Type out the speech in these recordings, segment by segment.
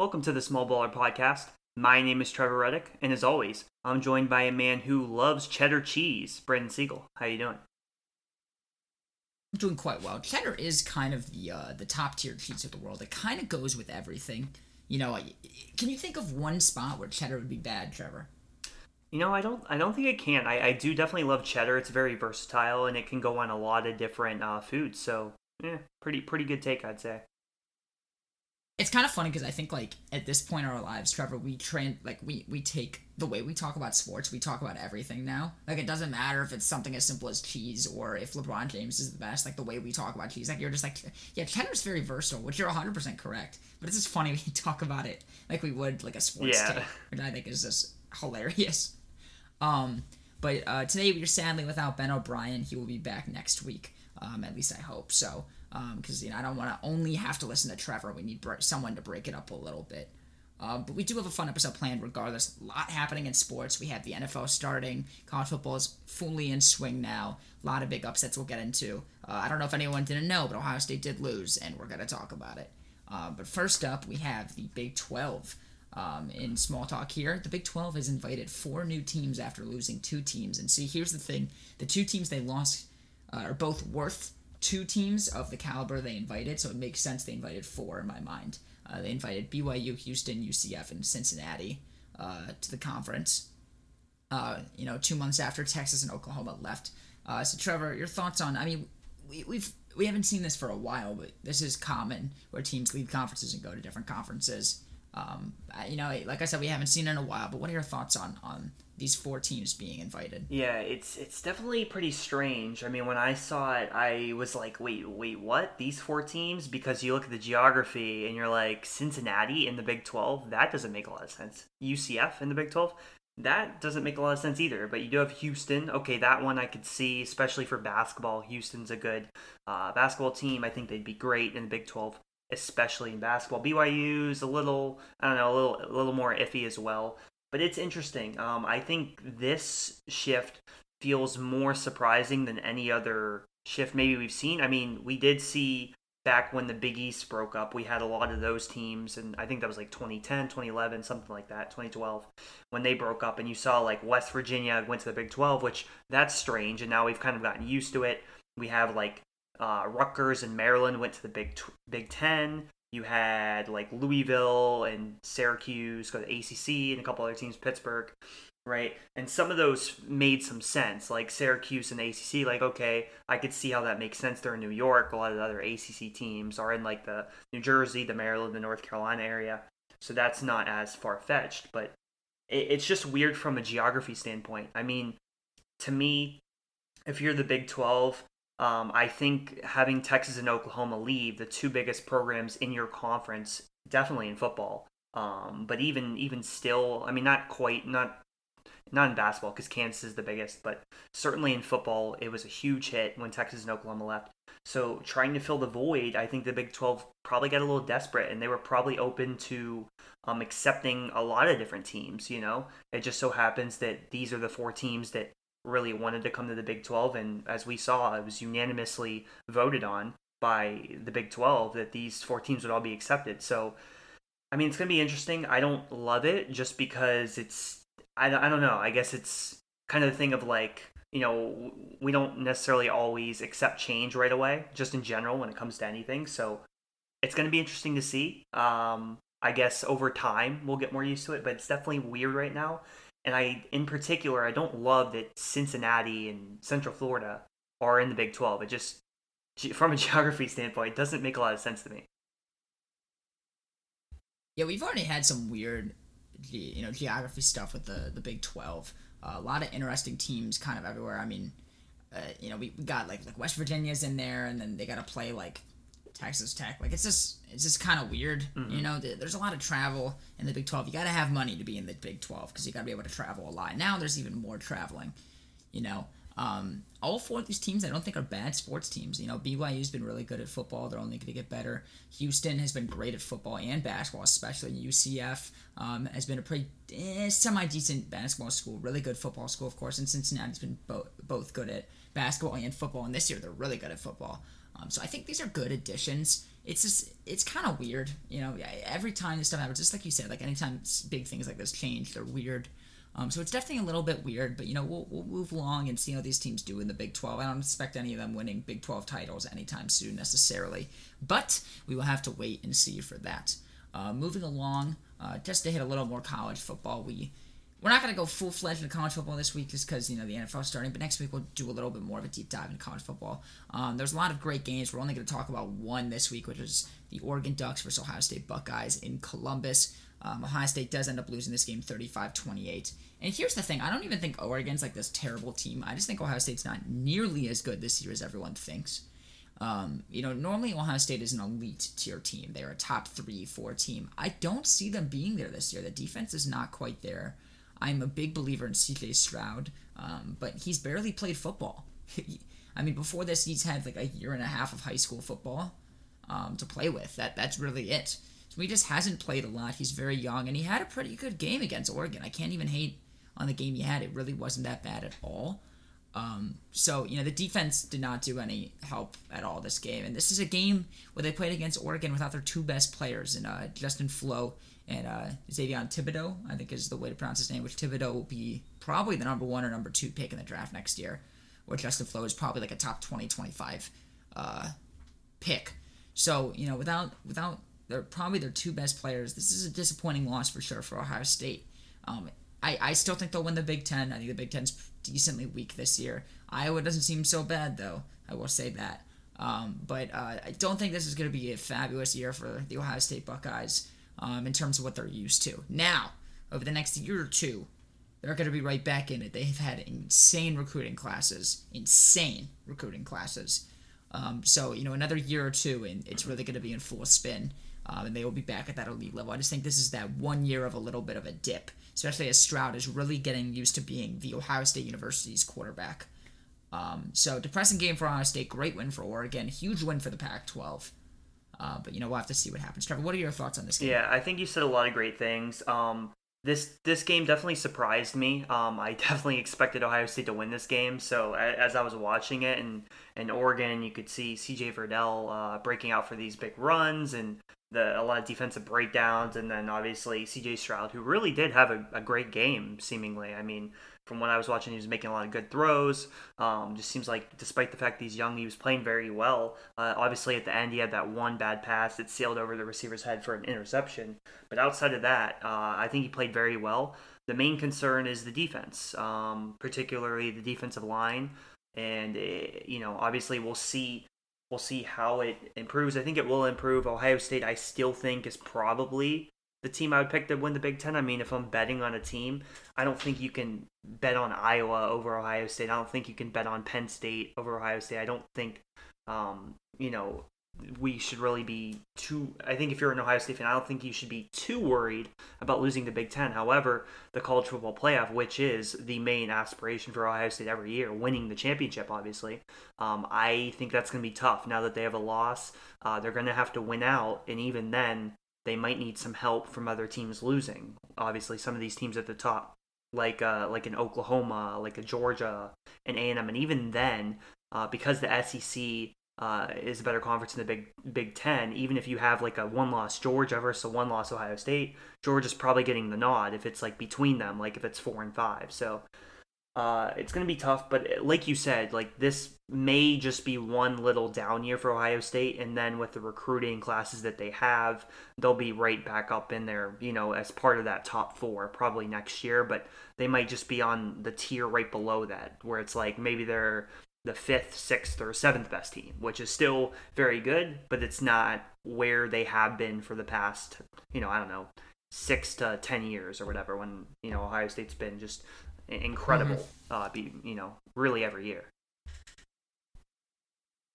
Welcome to the Small Baller Podcast. My name is Trevor Reddick, and as always, I'm joined by a man who loves cheddar cheese, Brendan Siegel. How are you doing? I'm doing quite well. Cheddar is kind of the uh, the top tier cheese of the world. It kind of goes with everything. You know, can you think of one spot where cheddar would be bad, Trevor? You know, I don't. I don't think I can. I, I do definitely love cheddar. It's very versatile, and it can go on a lot of different uh, foods. So, yeah, pretty pretty good take, I'd say it's kind of funny because I think like at this point in our lives, Trevor, we train like we we take the way we talk about sports, we talk about everything now. Like it doesn't matter if it's something as simple as cheese or if LeBron James is the best. Like the way we talk about cheese, like you're just like yeah, cheddar's very versatile, which you're 100 percent correct. But it's just funny we talk about it like we would like a sports yeah. take, which I think is just hilarious. Um, but uh, today we are sadly without Ben O'Brien. He will be back next week. Um, at least I hope so because um, you know I don't want to only have to listen to Trevor. We need someone to break it up a little bit. Uh, but we do have a fun episode planned regardless. A lot happening in sports. We have the NFL starting. College football is fully in swing now. A lot of big upsets we'll get into. Uh, I don't know if anyone didn't know, but Ohio State did lose, and we're going to talk about it. Uh, but first up, we have the Big 12. Um, in small talk here, the Big 12 has invited four new teams after losing two teams. And see, here's the thing the two teams they lost uh, are both worth two teams of the caliber they invited, so it makes sense they invited four in my mind. Uh, they invited BYU, Houston, UCF, and Cincinnati uh, to the conference. Uh, you know, two months after Texas and Oklahoma left. Uh, so, Trevor, your thoughts on? I mean, we, we've we haven't seen this for a while, but this is common where teams leave conferences and go to different conferences. Um, you know, like I said, we haven't seen it in a while. But what are your thoughts on on these four teams being invited. Yeah, it's it's definitely pretty strange. I mean, when I saw it, I was like, "Wait, wait, what? These four teams?" Because you look at the geography and you're like, Cincinnati in the Big 12, that doesn't make a lot of sense. UCF in the Big 12, that doesn't make a lot of sense either. But you do have Houston. Okay, that one I could see, especially for basketball. Houston's a good uh, basketball team. I think they'd be great in the Big 12, especially in basketball. BYU's a little, I don't know, a little, a little more iffy as well but it's interesting. Um, I think this shift feels more surprising than any other shift maybe we've seen. I mean, we did see back when the Big East broke up, we had a lot of those teams, and I think that was like 2010, 2011, something like that, 2012, when they broke up, and you saw like West Virginia went to the Big 12, which that's strange, and now we've kind of gotten used to it. We have like uh, Rutgers and Maryland went to the Big Big Ten. You had like Louisville and Syracuse go to ACC and a couple other teams, Pittsburgh, right? And some of those made some sense, like Syracuse and ACC. Like, okay, I could see how that makes sense. They're in New York. A lot of the other ACC teams are in like the New Jersey, the Maryland, the North Carolina area. So that's not as far fetched, but it's just weird from a geography standpoint. I mean, to me, if you're the Big 12, um, I think having Texas and Oklahoma leave the two biggest programs in your conference, definitely in football. Um, but even even still, I mean, not quite, not not in basketball because Kansas is the biggest, but certainly in football, it was a huge hit when Texas and Oklahoma left. So trying to fill the void, I think the Big 12 probably got a little desperate, and they were probably open to um, accepting a lot of different teams. You know, it just so happens that these are the four teams that really wanted to come to the Big 12. And as we saw, it was unanimously voted on by the Big 12 that these four teams would all be accepted. So, I mean, it's going to be interesting. I don't love it just because it's, I, I don't know. I guess it's kind of the thing of like, you know, we don't necessarily always accept change right away, just in general when it comes to anything. So, it's going to be interesting to see. Um, I guess over time we'll get more used to it, but it's definitely weird right now. And I, in particular, I don't love that Cincinnati and Central Florida are in the Big 12. It just, from a geography standpoint, doesn't make a lot of sense to me. Yeah, we've already had some weird, you know, geography stuff with the the Big 12. Uh, a lot of interesting teams kind of everywhere. I mean, uh, you know, we, we got like like West Virginia's in there, and then they got to play like Texas Tech. Like it's just it's just kind of weird. Mm-hmm. You know, there's a lot of travel in the Big 12. You got to have money to be in the Big 12 because you got to be able to travel a lot. Now there's even more traveling. You know, um, all four of these teams I don't think are bad sports teams. You know, BYU's been really good at football. They're only going to get better. Houston has been great at football and basketball, especially UCF um, has been a pretty eh, semi decent basketball school, really good football school, of course. And Cincinnati's been both both good at basketball and football. And this year they're really good at football. Um, so I think these are good additions. it's just it's kind of weird, you know. Every time this stuff happens, just like you said, like anytime big things like this change, they're weird. Um, so it's definitely a little bit weird, but you know we'll, we'll move along and see how these teams do in the Big 12. I don't expect any of them winning Big 12 titles anytime soon necessarily, but we will have to wait and see for that. Uh, moving along, uh, just to hit a little more college football, we we're not going to go full fledged into college football this week just because you know the NFL is starting. But next week we'll do a little bit more of a deep dive into college football. Um, there's a lot of great games. We're only going to talk about one this week, which is the Oregon Ducks versus Ohio State Buckeyes in Columbus. Um, Ohio State does end up losing this game 35-28. And here's the thing: I don't even think Oregon's like this terrible team. I just think Ohio State's not nearly as good this year as everyone thinks. Um, you know, normally Ohio State is an elite tier team. They're a top three, four team. I don't see them being there this year. The defense is not quite there. I'm a big believer in CJ Stroud, um, but he's barely played football. I mean, before this, he's had like a year and a half of high school football um, to play with. That that's really it. So he just hasn't played a lot. He's very young, and he had a pretty good game against Oregon. I can't even hate on the game he had. It really wasn't that bad at all. Um, so you know the defense did not do any help at all this game, and this is a game where they played against Oregon without their two best players, and uh, Justin Flowe and uh, Xavier Thibodeaux, I think is the way to pronounce his name, which Thibodeaux will be probably the number one or number two pick in the draft next year, where Justin Flowe is probably like a top 20, 25 uh, pick. So, you know, without, without, they're probably their two best players. This is a disappointing loss for sure for Ohio State. Um, I, I still think they'll win the Big Ten. I think the Big Ten's decently weak this year. Iowa doesn't seem so bad, though. I will say that. Um, but uh, I don't think this is going to be a fabulous year for the Ohio State Buckeyes um, in terms of what they're used to. Now, over the next year or two, they're going to be right back in it. They've had insane recruiting classes, insane recruiting classes. Um, so, you know, another year or two, and it's really going to be in full spin, um, and they will be back at that elite level. I just think this is that one year of a little bit of a dip, especially as Stroud is really getting used to being the Ohio State University's quarterback. Um, so, depressing game for Ohio State, great win for Oregon, huge win for the Pac 12. Uh, but you know we'll have to see what happens. Trevor, what are your thoughts on this game? Yeah, I think you said a lot of great things. Um, this this game definitely surprised me. Um, I definitely expected Ohio State to win this game. So as I was watching it, and and Oregon, you could see C.J. Verdell uh, breaking out for these big runs and the a lot of defensive breakdowns, and then obviously C.J. Stroud, who really did have a, a great game, seemingly. I mean, from what I was watching, he was making a lot of good throws. Um, just seems like, despite the fact he's young, he was playing very well. Uh, obviously, at the end, he had that one bad pass that sailed over the receiver's head for an interception. But outside of that, uh, I think he played very well. The main concern is the defense, um, particularly the defensive line. And it, eh, you know, obviously, we'll see we'll see how it improves. I think it will improve. Ohio State, I still think, is probably the team I would pick to win the Big Ten. I mean, if I'm betting on a team, I don't think you can bet on Iowa over Ohio State. I don't think you can bet on Penn State over Ohio State. I don't think, um, you know, we should really be too. I think if you're an Ohio State fan, I don't think you should be too worried about losing the Big Ten. However, the college football playoff, which is the main aspiration for Ohio State every year, winning the championship, obviously, um, I think that's going to be tough. Now that they have a loss, uh, they're going to have to win out, and even then, they might need some help from other teams losing. Obviously, some of these teams at the top, like uh, like an Oklahoma, like a Georgia, and A and M, and even then, uh, because the SEC uh, is a better conference in the Big Big Ten. Even if you have like a one loss Georgia versus a one loss Ohio State, Georgia's probably getting the nod if it's like between them, like if it's four and five. So uh, it's going to be tough, but like you said, like this may just be one little down year for Ohio State, and then with the recruiting classes that they have, they'll be right back up in there, you know, as part of that top four probably next year. But they might just be on the tier right below that, where it's like maybe they're the fifth, sixth, or seventh best team, which is still very good, but it's not where they have been for the past, you know, I don't know, six to ten years or whatever. When you know Ohio State's been just incredible. Mm-hmm. Uh, be you know really every year.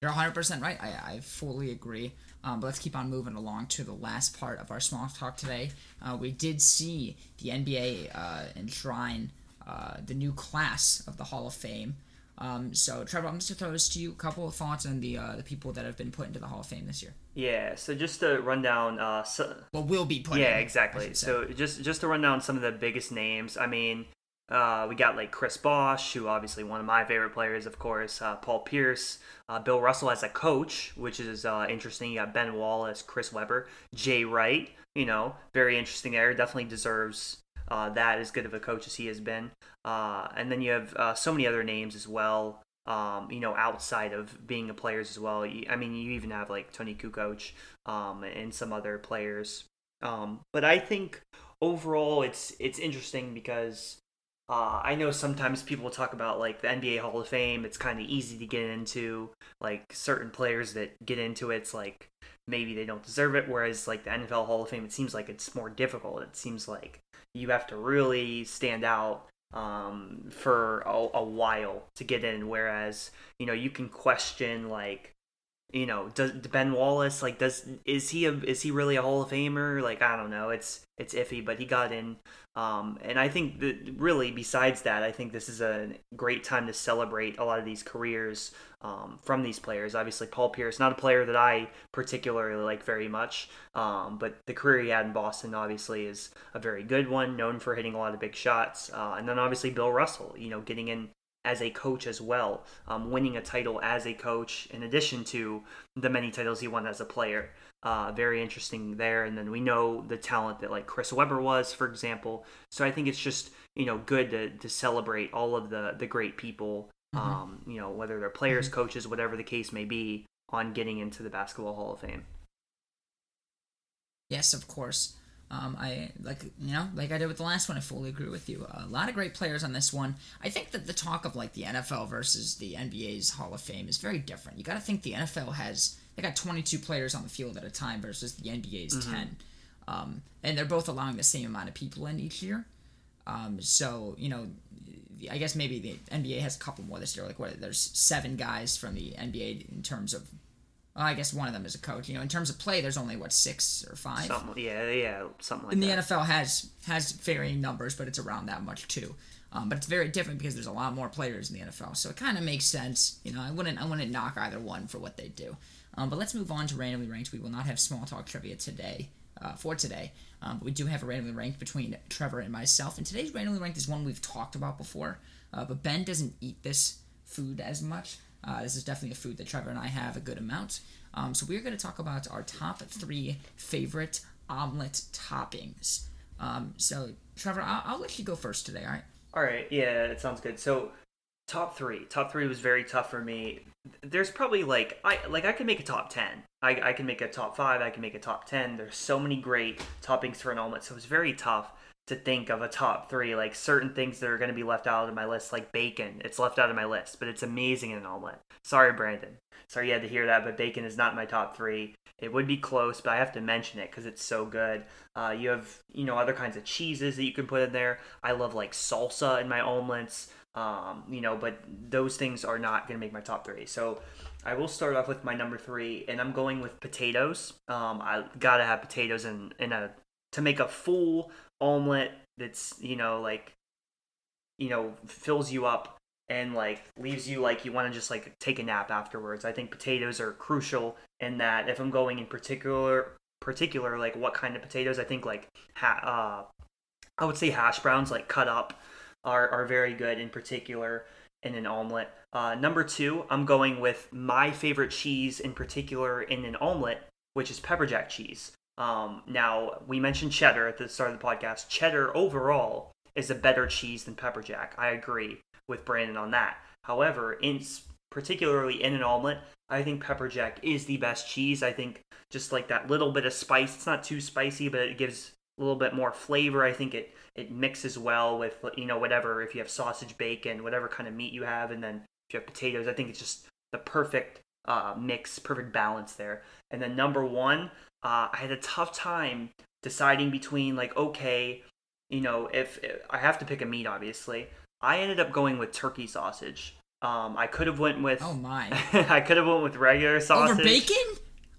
You're 100% right. I, I fully agree. Um, but let's keep on moving along to the last part of our small talk today. Uh, we did see the NBA uh, enshrine uh, the new class of the Hall of Fame. Um, so, Trevor, I'm just going to throw this to you. A couple of thoughts on the uh, the people that have been put into the Hall of Fame this year. Yeah. So just to run down. Uh, so, well, will be put. Yeah, in, exactly. So just just to run down some of the biggest names. I mean, uh, we got like Chris Bosh, who obviously one of my favorite players, of course. Uh, Paul Pierce, uh, Bill Russell as a coach, which is uh, interesting. You got Ben Wallace, Chris Webber, Jay Wright. You know, very interesting there. Definitely deserves uh, that as good of a coach as he has been. Uh, and then you have so many other names as well. Um, you know, outside of being a players as well. I mean, you even have like Toni Kukoc um, and some other players. Um, but I think overall, it's it's interesting because uh, I know sometimes people talk about like the NBA Hall of Fame. It's kind of easy to get into. Like certain players that get into it, it's like maybe they don't deserve it. Whereas like the NFL Hall of Fame, it seems like it's more difficult. It seems like you have to really stand out um, for a, a while to get in. Whereas you know you can question like you know does Ben Wallace like does is he a is he really a Hall of Famer? Like I don't know. It's it's iffy, but he got in. Um, and I think that really, besides that, I think this is a great time to celebrate a lot of these careers um, from these players. Obviously, Paul Pierce, not a player that I particularly like very much, um, but the career he had in Boston obviously is a very good one, known for hitting a lot of big shots. Uh, and then obviously Bill Russell, you know, getting in as a coach as well, um, winning a title as a coach in addition to the many titles he won as a player. Uh, very interesting there. And then we know the talent that like Chris Webber was, for example. So I think it's just you know good to, to celebrate all of the the great people. Mm-hmm. Um, you know whether they're players, mm-hmm. coaches, whatever the case may be, on getting into the Basketball Hall of Fame. Yes, of course. Um, I like you know like I did with the last one. I fully agree with you. A lot of great players on this one. I think that the talk of like the NFL versus the NBA's Hall of Fame is very different. You got to think the NFL has they got 22 players on the field at a time versus the NBA's mm-hmm. 10. Um, and they're both allowing the same amount of people in each year. Um, so, you know, I guess maybe the NBA has a couple more this year. Like, what? There's seven guys from the NBA in terms of. Well, I guess one of them is a coach. You know, in terms of play, there's only what six or five. Something, yeah, yeah, something like and that. And the NFL has has varying numbers, but it's around that much too. Um, but it's very different because there's a lot more players in the NFL, so it kind of makes sense. You know, I wouldn't I wouldn't knock either one for what they do. Um, but let's move on to randomly ranked. We will not have small talk trivia today uh, for today, um, but we do have a randomly ranked between Trevor and myself. And today's randomly ranked is one we've talked about before, uh, but Ben doesn't eat this food as much. Uh, this is definitely a food that Trevor and I have a good amount. Um, so we're going to talk about our top three favorite omelet toppings. Um, so Trevor, I'll, I'll let you go first today. All right. All right. Yeah, it sounds good. So top three. Top three was very tough for me there's probably like I like I can make a top ten. I, I can make a top five. I can make a top ten. There's so many great toppings for an omelet, so it's very tough to think of a top three. Like certain things that are going to be left out of my list, like bacon. It's left out of my list, but it's amazing in an omelet. Sorry, Brandon. Sorry you had to hear that, but bacon is not my top three. It would be close, but I have to mention it because it's so good. Uh, you have you know other kinds of cheeses that you can put in there. I love like salsa in my omelets. Um, you know, but those things are not going to make my top three. So I will start off with my number three, and I'm going with potatoes. Um, I gotta have potatoes in in a to make a full omelet that's you know like you know fills you up and like leaves you like you want to just like take a nap afterwards. I think potatoes are crucial in that. If I'm going in particular particular like what kind of potatoes, I think like ha- uh, I would say hash browns like cut up are, are very good in particular in an omelet. Uh, number two, I'm going with my favorite cheese in particular in an omelet, which is pepper jack cheese. Um, now, we mentioned cheddar at the start of the podcast. Cheddar overall is a better cheese than pepper jack. I agree with Brandon on that. However, in particularly in an omelet, I think pepper jack is the best cheese. I think just like that little bit of spice. It's not too spicy, but it gives a little bit more flavor. I think it it mixes well with you know whatever if you have sausage, bacon, whatever kind of meat you have, and then if you have potatoes, I think it's just the perfect uh, mix, perfect balance there. And then number one, uh, I had a tough time deciding between like okay, you know if, if I have to pick a meat, obviously. I ended up going with turkey sausage. Um, I could have went with. Oh my! I could have went with regular sausage. Over bacon?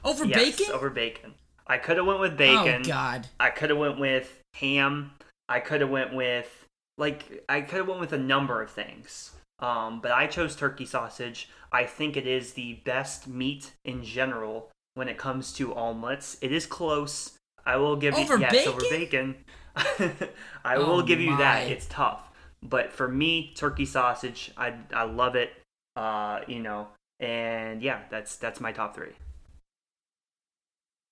Over yes, bacon? Over bacon. I could have went with bacon. Oh God! I could have went with ham. I could have went with like I could have went with a number of things. Um, but I chose turkey sausage. I think it is the best meat in general when it comes to omelets. It is close. I will give over you yes bacon? over bacon. I oh will give you my. that. It's tough. but for me, turkey sausage, I I love it. Uh, you know, and yeah, that's that's my top three.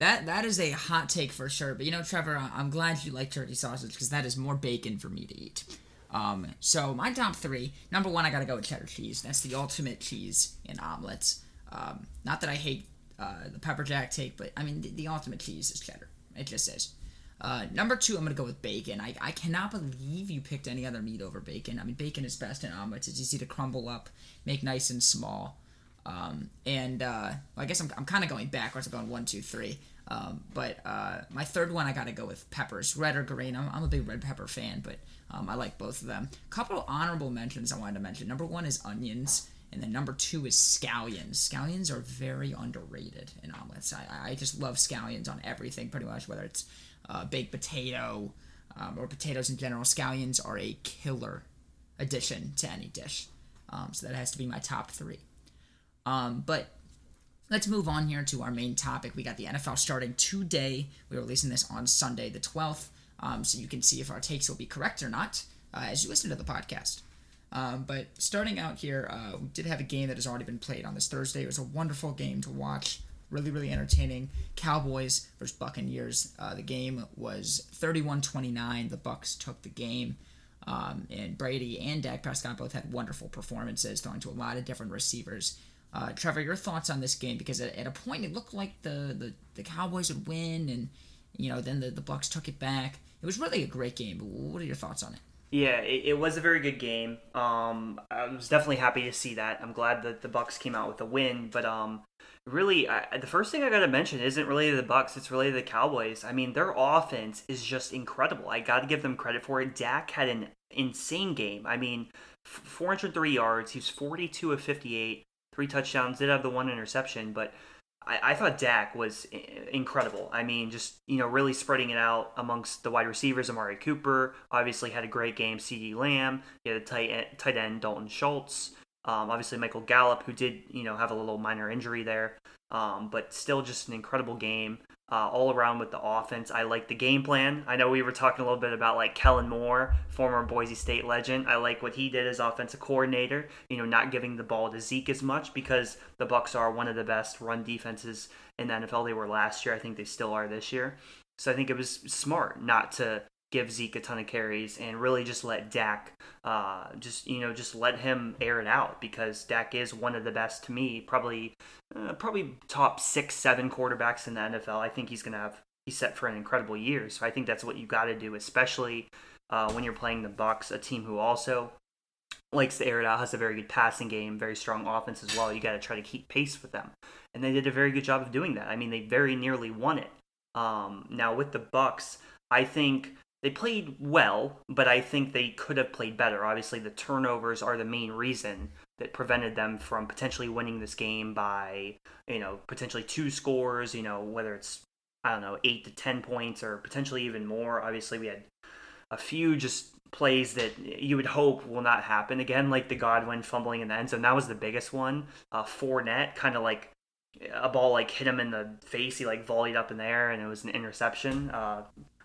That that is a hot take for sure. But you know, Trevor, I'm glad you like turkey sausage because that is more bacon for me to eat. Um, so my top three. Number one, I gotta go with cheddar cheese. That's the ultimate cheese in omelets. Um, not that I hate uh, the pepper jack take, but I mean the, the ultimate cheese is cheddar. It just is. Uh, number two, I'm gonna go with bacon. I, I cannot believe you picked any other meat over bacon. I mean, bacon is best in omelets. It's easy to crumble up, make nice and small. Um, and uh, I guess I'm, I'm kind of going backwards. I'm going one, two, three. Um, but uh, my third one, I got to go with peppers, red or green. I'm, I'm a big red pepper fan, but um, I like both of them. Couple honorable mentions I wanted to mention. Number one is onions, and then number two is scallions. Scallions are very underrated in omelets. I, I just love scallions on everything, pretty much, whether it's uh, baked potato um, or potatoes in general. Scallions are a killer addition to any dish. Um, so that has to be my top three. Um, but let's move on here to our main topic. We got the NFL starting today. We're releasing this on Sunday, the 12th, um, so you can see if our takes will be correct or not uh, as you listen to the podcast. Um, but starting out here, uh, we did have a game that has already been played on this Thursday. It was a wonderful game to watch. Really, really entertaining. Cowboys versus Buccaneers. Uh, the game was 31-29. The Bucks took the game. Um, and Brady and Dak Prescott both had wonderful performances, throwing to a lot of different receivers. Uh, Trevor, your thoughts on this game? Because at, at, a point it looked like the, the, the Cowboys would win, and you know then the, the Bucks took it back. It was really a great game. What are your thoughts on it? Yeah, it, it was a very good game. Um, I was definitely happy to see that. I'm glad that the Bucks came out with a win. But um, really, I, the first thing I got to mention isn't related to the Bucks. It's related to the Cowboys. I mean, their offense is just incredible. I got to give them credit for it. Dak had an insane game. I mean, 403 yards. He was 42 of 58 three touchdowns, did have the one interception, but I, I thought Dak was incredible. I mean, just you know, really spreading it out amongst the wide receivers. Amari Cooper obviously had a great game. CeeDee Lamb, he had a tight tight end Dalton Schultz. Um, obviously Michael Gallup, who did you know have a little minor injury there, um, but still just an incredible game uh, all around with the offense. I like the game plan. I know we were talking a little bit about like Kellen Moore, former Boise State legend. I like what he did as offensive coordinator. You know, not giving the ball to Zeke as much because the Bucks are one of the best run defenses in the NFL. They were last year. I think they still are this year. So I think it was smart not to give Zeke a ton of carries and really just let Dak, uh, just you know, just let him air it out because Dak is one of the best to me, probably, uh, probably top six, seven quarterbacks in the NFL. I think he's gonna have he's set for an incredible year. So I think that's what you got to do, especially uh, when you're playing the Bucks, a team who also likes to air it out, has a very good passing game, very strong offense as well. You got to try to keep pace with them, and they did a very good job of doing that. I mean, they very nearly won it. Um, now with the Bucks, I think they played well, but I think they could have played better. Obviously, the turnovers are the main reason that prevented them from potentially winning this game by, you know, potentially two scores, you know, whether it's, I don't know, eight to 10 points or potentially even more. Obviously, we had a few just plays that you would hope will not happen again, like the Godwin fumbling in the end zone. That was the biggest one. Uh, Fournette kind of like a ball like hit him in the face. He like volleyed up in the air and it was an interception. Uh,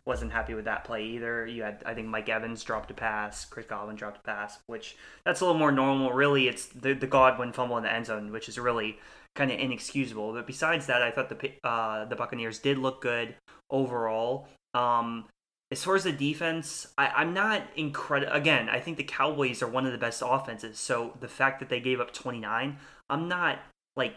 wasn't happy with that play either. You had, I think, Mike Evans dropped a pass, Chris Godwin dropped a pass, which that's a little more normal. Really, it's the the Godwin fumble in the end zone, which is really kind of inexcusable. But besides that, I thought the uh, the Buccaneers did look good overall. Um, as far as the defense, I, am not incredible. Again, I think the Cowboys are one of the best offenses. So the fact that they gave up 29, I'm not like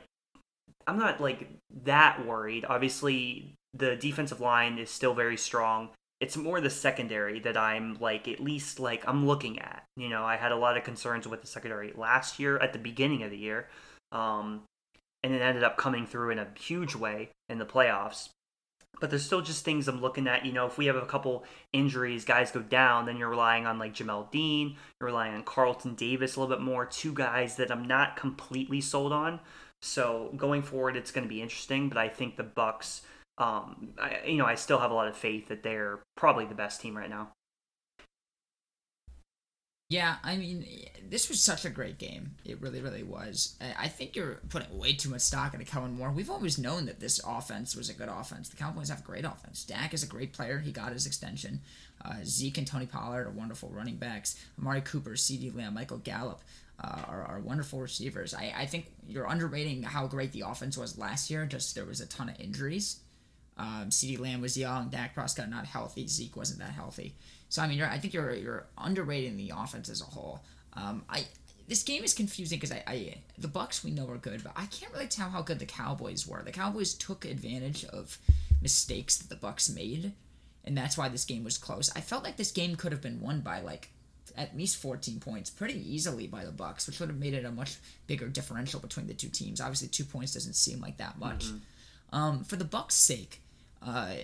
I'm not like that worried. Obviously, the defensive line is still very strong. It's more the secondary that I'm like at least like I'm looking at. You know, I had a lot of concerns with the secondary last year at the beginning of the year, um, and it ended up coming through in a huge way in the playoffs. But there's still just things I'm looking at. You know, if we have a couple injuries, guys go down, then you're relying on like Jamel Dean, you're relying on Carlton Davis a little bit more. Two guys that I'm not completely sold on. So going forward, it's going to be interesting. But I think the Bucks um, I, you know, I still have a lot of faith that they're probably the best team right now. Yeah, I mean, this was such a great game. It really, really was. I think you're putting way too much stock into Kellen Moore. We've always known that this offense was a good offense. The Cowboys have a great offense. Dak is a great player. He got his extension. Uh, Zeke and Tony Pollard are wonderful running backs. Amari Cooper, CeeDee Lamb, Michael Gallup uh, are, are wonderful receivers. I, I think you're underrating how great the offense was last year. Just there was a ton of injuries. Um, CeeDee Lamb was young. Dak Prescott not healthy. Zeke wasn't that healthy. So I mean, I think you're you're underrating the offense as a whole. Um, I this game is confusing because I, I the Bucks we know are good, but I can't really tell how good the Cowboys were. The Cowboys took advantage of mistakes that the Bucks made, and that's why this game was close. I felt like this game could have been won by like at least 14 points pretty easily by the Bucks, which would have made it a much bigger differential between the two teams. Obviously, two points doesn't seem like that much. Mm-hmm. Um, for the Bucks' sake, uh,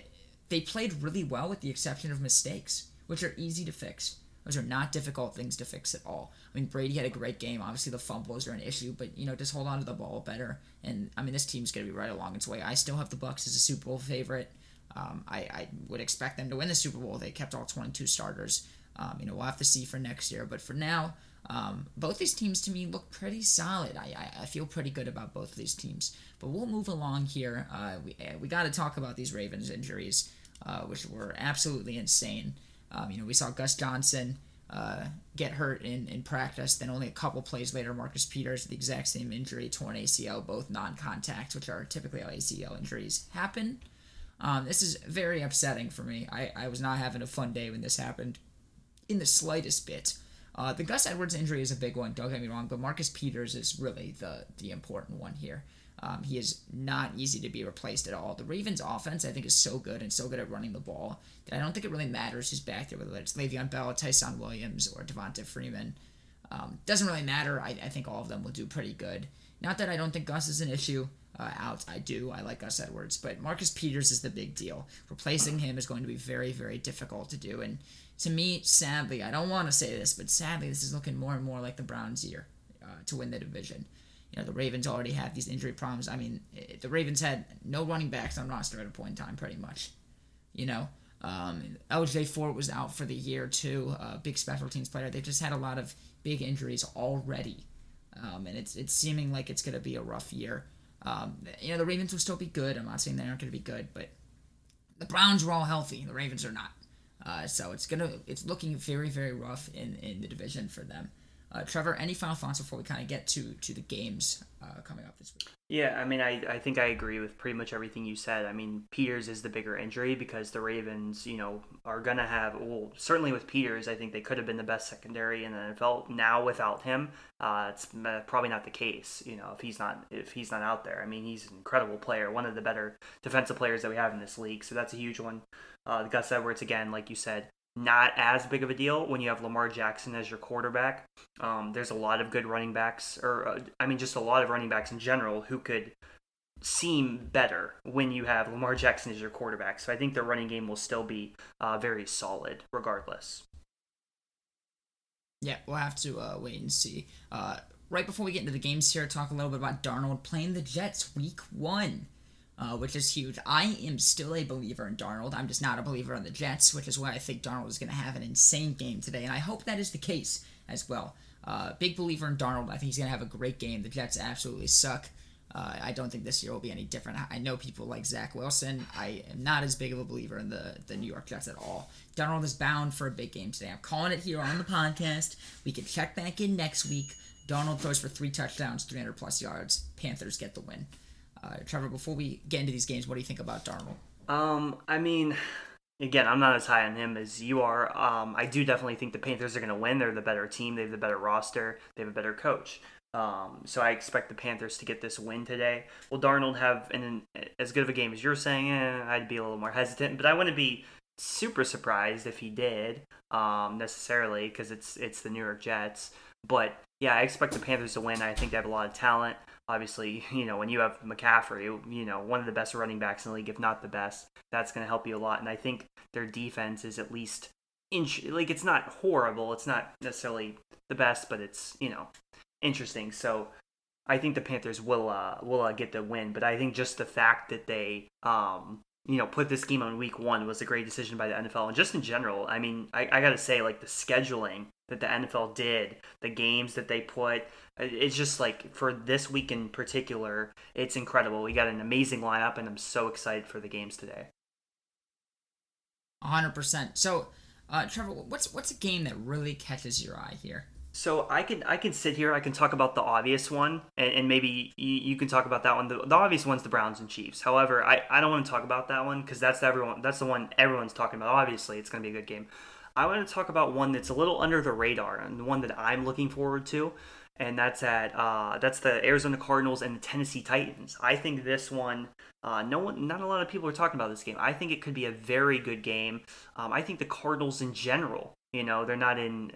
they played really well with the exception of mistakes which are easy to fix. Those are not difficult things to fix at all. I mean, Brady had a great game. Obviously, the fumbles are an issue, but you know, just hold on to the ball better. And I mean, this team's going to be right along its way. I still have the Bucks as a Super Bowl favorite. Um, I, I would expect them to win the Super Bowl. They kept all 22 starters. Um, you know, we'll have to see for next year. But for now, um, both these teams to me look pretty solid. I, I, I, feel pretty good about both of these teams. But we'll move along here. Uh, we we got to talk about these Ravens injuries, uh, which were absolutely insane. Um, you know, we saw Gus Johnson uh, get hurt in, in practice. Then only a couple plays later, Marcus Peters, the exact same injury, torn ACL, both non-contact, which are typically how ACL injuries happen. Um, this is very upsetting for me. I, I was not having a fun day when this happened in the slightest bit. Uh, the Gus Edwards injury is a big one, don't get me wrong, but Marcus Peters is really the, the important one here. Um, he is not easy to be replaced at all. The Ravens' offense, I think, is so good and so good at running the ball that I don't think it really matters who's back there, whether it's Le'Veon Bell, Ty'Son Williams, or Devonta Freeman. Um, doesn't really matter. I, I, think all of them will do pretty good. Not that I don't think Gus is an issue. Uh, out, I do. I like Gus Edwards, but Marcus Peters is the big deal. Replacing him is going to be very, very difficult to do. And to me, sadly, I don't want to say this, but sadly, this is looking more and more like the Browns' year uh, to win the division you know the Ravens already have these injury problems. I mean, it, the Ravens had no running backs on roster at a point in time, pretty much. You know, um, LJ Fort was out for the year too. Uh, big special teams player. They've just had a lot of big injuries already, um, and it's it's seeming like it's going to be a rough year. Um, you know, the Ravens will still be good. I'm not saying they aren't going to be good, but the Browns are all healthy. The Ravens are not. Uh, so it's gonna it's looking very very rough in in the division for them. Uh, Trevor, any final thoughts before we kind of get to to the games uh, coming up this week? Yeah, I mean, I, I think I agree with pretty much everything you said. I mean, Peters is the bigger injury because the Ravens, you know, are to have, well, certainly with Peters, I think they could have been the best secondary in the NFL. Now without him, uh, it's probably not the case, you know, if he's not if he's not out there. I mean, he's an incredible player, one of the better defensive players that we have in this league. So that's a huge one. Uh, Gus Edwards, again, like you said, not as big of a deal when you have Lamar Jackson as your quarterback. Um, there's a lot of good running backs, or uh, I mean, just a lot of running backs in general who could seem better when you have Lamar Jackson as your quarterback. So I think the running game will still be uh, very solid regardless. Yeah, we'll have to uh, wait and see. Uh, right before we get into the games here, talk a little bit about Darnold playing the Jets week one uh, which is huge. I am still a believer in Darnold. I'm just not a believer in the Jets, which is why I think Darnold is going to have an insane game today, and I hope that is the case as well. Uh, big believer in Darnold. I think he's going to have a great game. The Jets absolutely suck. Uh, I don't think this year will be any different. I know people like Zach Wilson. I am not as big of a believer in the, the New York Jets at all. Darnold is bound for a big game today. I'm calling it here on the podcast. We can check back in next week. Darnold throws for three touchdowns, 300 plus yards. Panthers get the win. Uh, Trevor, before we get into these games, what do you think about Darnold? Um, I mean, again, I'm not as high on him as you are. Um, I do definitely think the Panthers are going to win. They're the better team. They have the better roster. They have a better coach. Um, so I expect the Panthers to get this win today. Will Darnold have an, as good of a game as you're saying? Eh, I'd be a little more hesitant, but I wouldn't be super surprised if he did um, necessarily because it's it's the New York Jets. But yeah, I expect the Panthers to win. I think they have a lot of talent obviously, you know, when you have McCaffrey, you know, one of the best running backs in the league, if not the best, that's going to help you a lot. And I think their defense is at least inch like it's not horrible. It's not necessarily the best, but it's you know interesting. So I think the Panthers will uh, will uh, get the win. But I think just the fact that they um, you know put this game on week one was a great decision by the NFL and just in general. I mean, I, I got to say like the scheduling that the NFL did, the games that they put. It's just like for this week in particular, it's incredible. We got an amazing lineup, and I'm so excited for the games today. 100%. So, uh, Trevor, what's what's a game that really catches your eye here? So I can I can sit here. I can talk about the obvious one, and, and maybe you, you, can talk about that one. The, the, obvious one's the Browns and Chiefs. However, I, I don't want to talk about that one because that's everyone that's the one everyone's talking about. Obviously, it's going to be a good game. I want to talk about one that's a little under the radar and the one that I'm looking forward to, and that's at uh, that's the Arizona Cardinals and the Tennessee Titans. I think this one, uh, no one, not a lot of people are talking about this game. I think it could be a very good game. Um, I think the Cardinals in general, you know, they're not in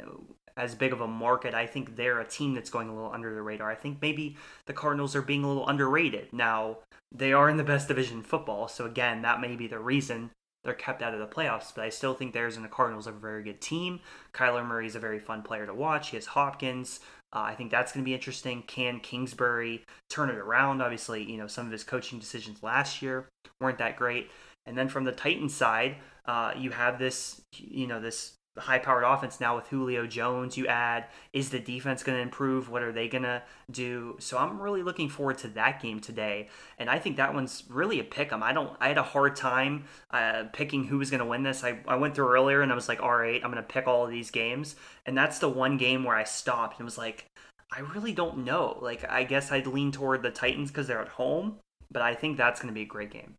as big of a market. I think they're a team that's going a little under the radar. I think maybe the Cardinals are being a little underrated. Now, they are in the best division in football, so again, that may be the reason they're kept out of the playoffs, but I still think the Cardinals are a very good team. Kyler Murray is a very fun player to watch. He has Hopkins. Uh, I think that's going to be interesting. Can Kingsbury turn it around? Obviously, you know, some of his coaching decisions last year weren't that great. And then from the Titans side, uh, you have this, you know, this high powered offense now with Julio Jones. You add, is the defense going to improve? What are they going to do? So I'm really looking forward to that game today. And I think that one's really a pick 'em. I don't, I had a hard time uh, picking who was going to win this. I, I went through earlier and I was like, all right, I'm going to pick all of these games. And that's the one game where I stopped and was like, I really don't know. Like, I guess I'd lean toward the Titans because they're at home, but I think that's going to be a great game.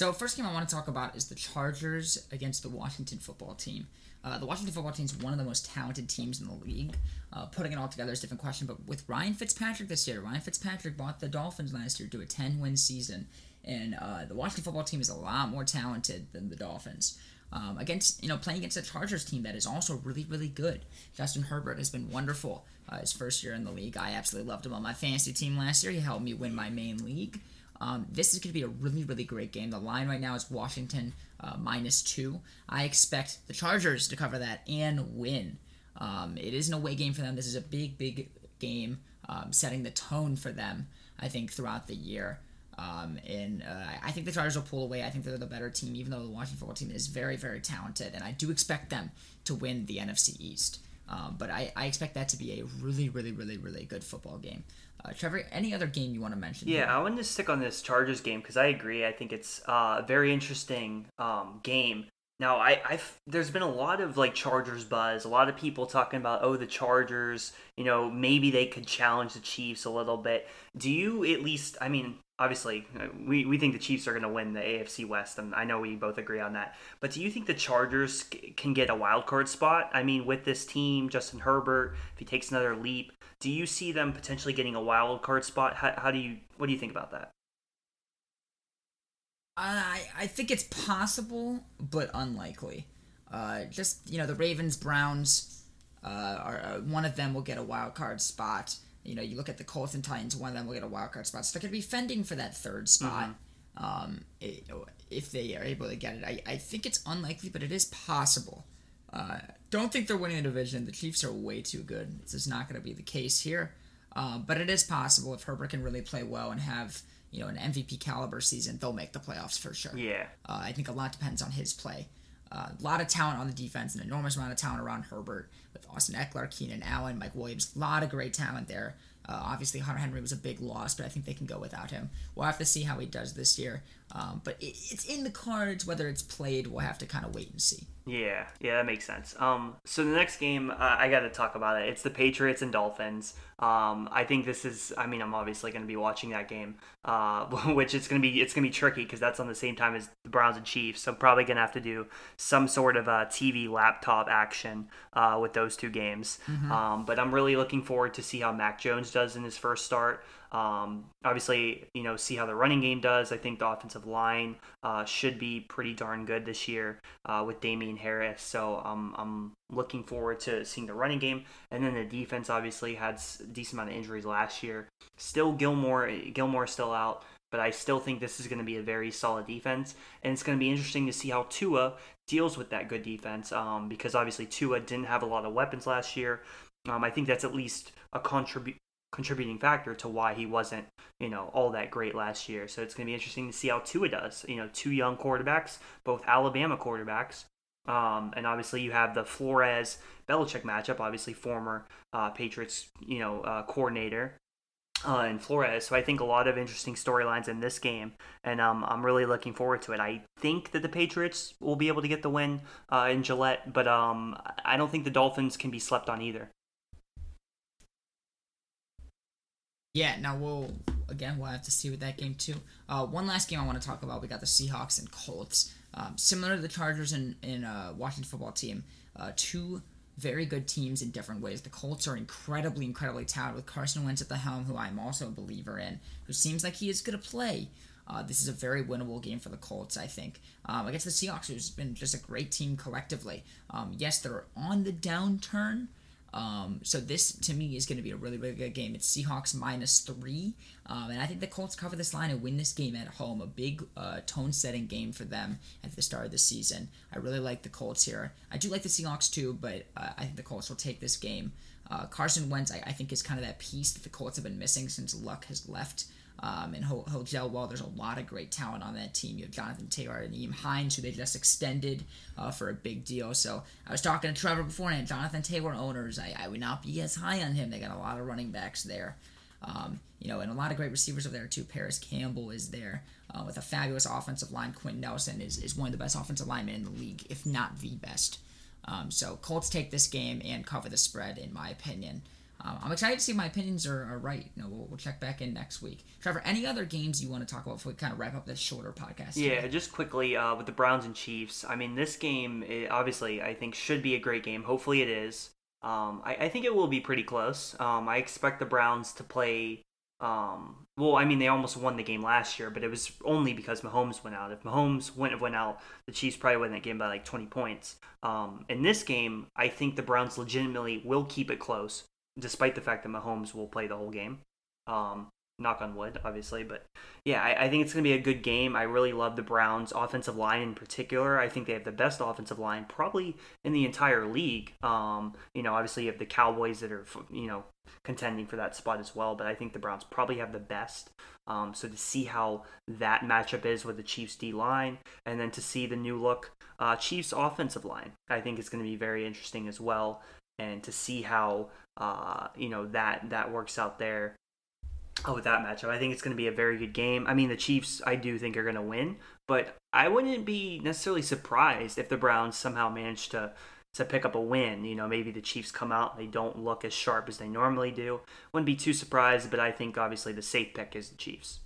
So, first game I want to talk about is the Chargers against the Washington football team. Uh, the Washington football team is one of the most talented teams in the league. Uh, putting it all together is a different question, but with Ryan Fitzpatrick this year, Ryan Fitzpatrick bought the Dolphins last year to a 10 win season, and uh, the Washington football team is a lot more talented than the Dolphins. Um, against you know playing against a Chargers team that is also really really good. Justin Herbert has been wonderful uh, his first year in the league. I absolutely loved him on my fantasy team last year. He helped me win my main league. Um, this is going to be a really, really great game. The line right now is Washington uh, minus two. I expect the Chargers to cover that and win. Um, it is an away game for them. This is a big, big game, um, setting the tone for them, I think, throughout the year. Um, and uh, I think the Chargers will pull away. I think they're the better team, even though the Washington football team is very, very talented. And I do expect them to win the NFC East. Um, but I, I expect that to be a really, really, really, really good football game. Uh, Trevor, any other game you want to mention? Yeah, here? I wanted to stick on this Chargers game because I agree. I think it's uh, a very interesting um, game. Now, I, I've there's been a lot of like Chargers buzz. A lot of people talking about oh the Chargers. You know maybe they could challenge the Chiefs a little bit. Do you at least? I mean, obviously we, we think the Chiefs are going to win the AFC West, and I know we both agree on that. But do you think the Chargers can get a wild card spot? I mean, with this team, Justin Herbert, if he takes another leap, do you see them potentially getting a wild card spot? How, how do you what do you think about that? I I think it's possible, but unlikely. Uh, just you know, the Ravens, Browns, uh, are uh, one of them will get a wild card spot. You know, you look at the Colts and Titans, one of them will get a wild card spot. So they're going to be fending for that third spot. Mm-hmm. Um, it, if they are able to get it, I, I think it's unlikely, but it is possible. Uh, don't think they're winning the division. The Chiefs are way too good. This is not going to be the case here. Uh, but it is possible if Herbert can really play well and have you know an MVP caliber season, they'll make the playoffs for sure. Yeah. Uh, I think a lot depends on his play. Uh, a lot of talent on the defense, an enormous amount of talent around Herbert with Austin Ekeler, Keenan Allen, Mike Williams. A lot of great talent there. Uh, obviously, Hunter Henry was a big loss, but I think they can go without him. We'll have to see how he does this year. Um, but it, it's in the cards. Whether it's played, we'll have to kind of wait and see. Yeah, yeah, that makes sense. Um, so the next game, uh, I got to talk about it. It's the Patriots and Dolphins. Um, I think this is. I mean, I'm obviously going to be watching that game, uh, which it's going to be. It's going to be tricky because that's on the same time as the Browns and Chiefs. So I'm probably going to have to do some sort of a TV laptop action uh, with those two games. Mm-hmm. Um, but I'm really looking forward to see how Mac Jones does in his first start. Um, obviously, you know, see how the running game does. I think the offensive line uh, should be pretty darn good this year uh, with Damien Harris. So um, I'm looking forward to seeing the running game. And then the defense obviously had a decent amount of injuries last year. Still Gilmore, Gilmore still out. But I still think this is going to be a very solid defense, and it's going to be interesting to see how Tua deals with that good defense. Um, because obviously Tua didn't have a lot of weapons last year. Um, I think that's at least a contribute contributing factor to why he wasn't, you know, all that great last year. So it's going to be interesting to see how Tua does. You know, two young quarterbacks, both Alabama quarterbacks, Um, and obviously you have the Flores Belichick matchup. Obviously, former uh, Patriots, you know, uh, coordinator uh, in Flores. So I think a lot of interesting storylines in this game, and um, I'm really looking forward to it. I think that the Patriots will be able to get the win uh, in Gillette, but um, I don't think the Dolphins can be slept on either. Yeah, now we'll again we'll have to see with that game too. Uh, one last game I want to talk about. We got the Seahawks and Colts. Um, similar to the Chargers and in uh, Washington football team, uh, two very good teams in different ways. The Colts are incredibly, incredibly talented with Carson Wentz at the helm, who I'm also a believer in, who seems like he is going to play. Uh, this is a very winnable game for the Colts, I think. Um, against the Seahawks, who's been just a great team collectively. Um, yes, they're on the downturn, um, so this to me is going to be a really really good game. It's Seahawks minus three, um, and I think the Colts cover this line and win this game at home. A big uh, tone setting game for them at the start of the season. I really like the Colts here. I do like the Seahawks too, but uh, I think the Colts will take this game. Uh, Carson Wentz, I, I, think, is kind of that piece that the Colts have been missing since Luck has left um, and he'll, gel well. There's a lot of great talent on that team. You have Jonathan Taylor and Nyheim Hines, who they just extended uh, for a big deal. So I was talking to Trevor beforehand. Jonathan Taylor owners, I, I would not be as high on him. They got a lot of running backs there. Um, you know, and a lot of great receivers over there too. Parris Campbell is there uh, with a fabulous offensive line. Quenton Nelson is, is one of the best offensive linemen in the league, if not the best. Um, so Colts take this game and cover the spread, in my opinion. Um, I'm excited to see if my opinions are, are right. You know, we'll, we'll, check back in next week. Trevor, any other games you want to talk about before we kind of wrap up this shorter podcast? Yeah, just quickly uh, with the Browns and Chiefs. I mean, this game it, obviously I think should be a great game. Hopefully it is. Um, I, I, think it will be pretty close. Um, I expect the Browns to play. Um, well, I mean, they almost won the game last year, but it was only because Mahomes went out. If Mahomes wouldn't have went out, the Chiefs probably win that game by like 20 points. Um, in this game, I think the Browns legitimately will keep it close despite the fact that Mahomes will play the whole game. Um, knock on wood, obviously, but yeah, I, I think it's going to be a good game. I really love the Browns' offensive line in particular. I think they have the best offensive line probably in the entire league. Um, you know, obviously you have the Cowboys that are you know contending for that spot as well, but I think the Browns probably have the best. Um, so to see how that matchup is with the Chiefs D line, and then to see the new look uh, Chiefs offensive line, I think is going to be very interesting as well and to see how uh, you know that that works out there oh, with that matchup. I think it's going to be a very good game. I mean, the Chiefs, I do think are going to win, but I wouldn't be necessarily surprised if the Browns somehow manage to to pick up a win. You know, maybe the Chiefs come out and they don't look as sharp as they normally do. Wouldn't be too surprised, but I think obviously the safe pick is the Chiefs.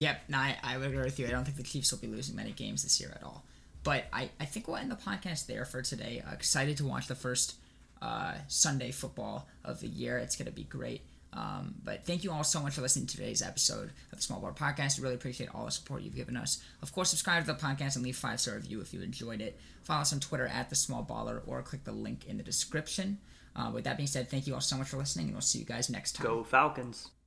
Yep, no, I, I would agree with you. I don't think the Chiefs will be losing many games this year at all. But I, I think we'll end the podcast there for today. Uh, excited to watch the first uh, Sunday football of the year. It's going to be great. Um, but thank you all so much for listening to today's episode of the Small Baller Podcast. We really appreciate all the support you've given us. Of course, subscribe to the podcast and leave five star review if you enjoyed it. Follow us on Twitter at the Small Baller or click the link in the description. Uh, with that being said, thank you all so much for listening, and we'll see you guys next time. Go Falcons!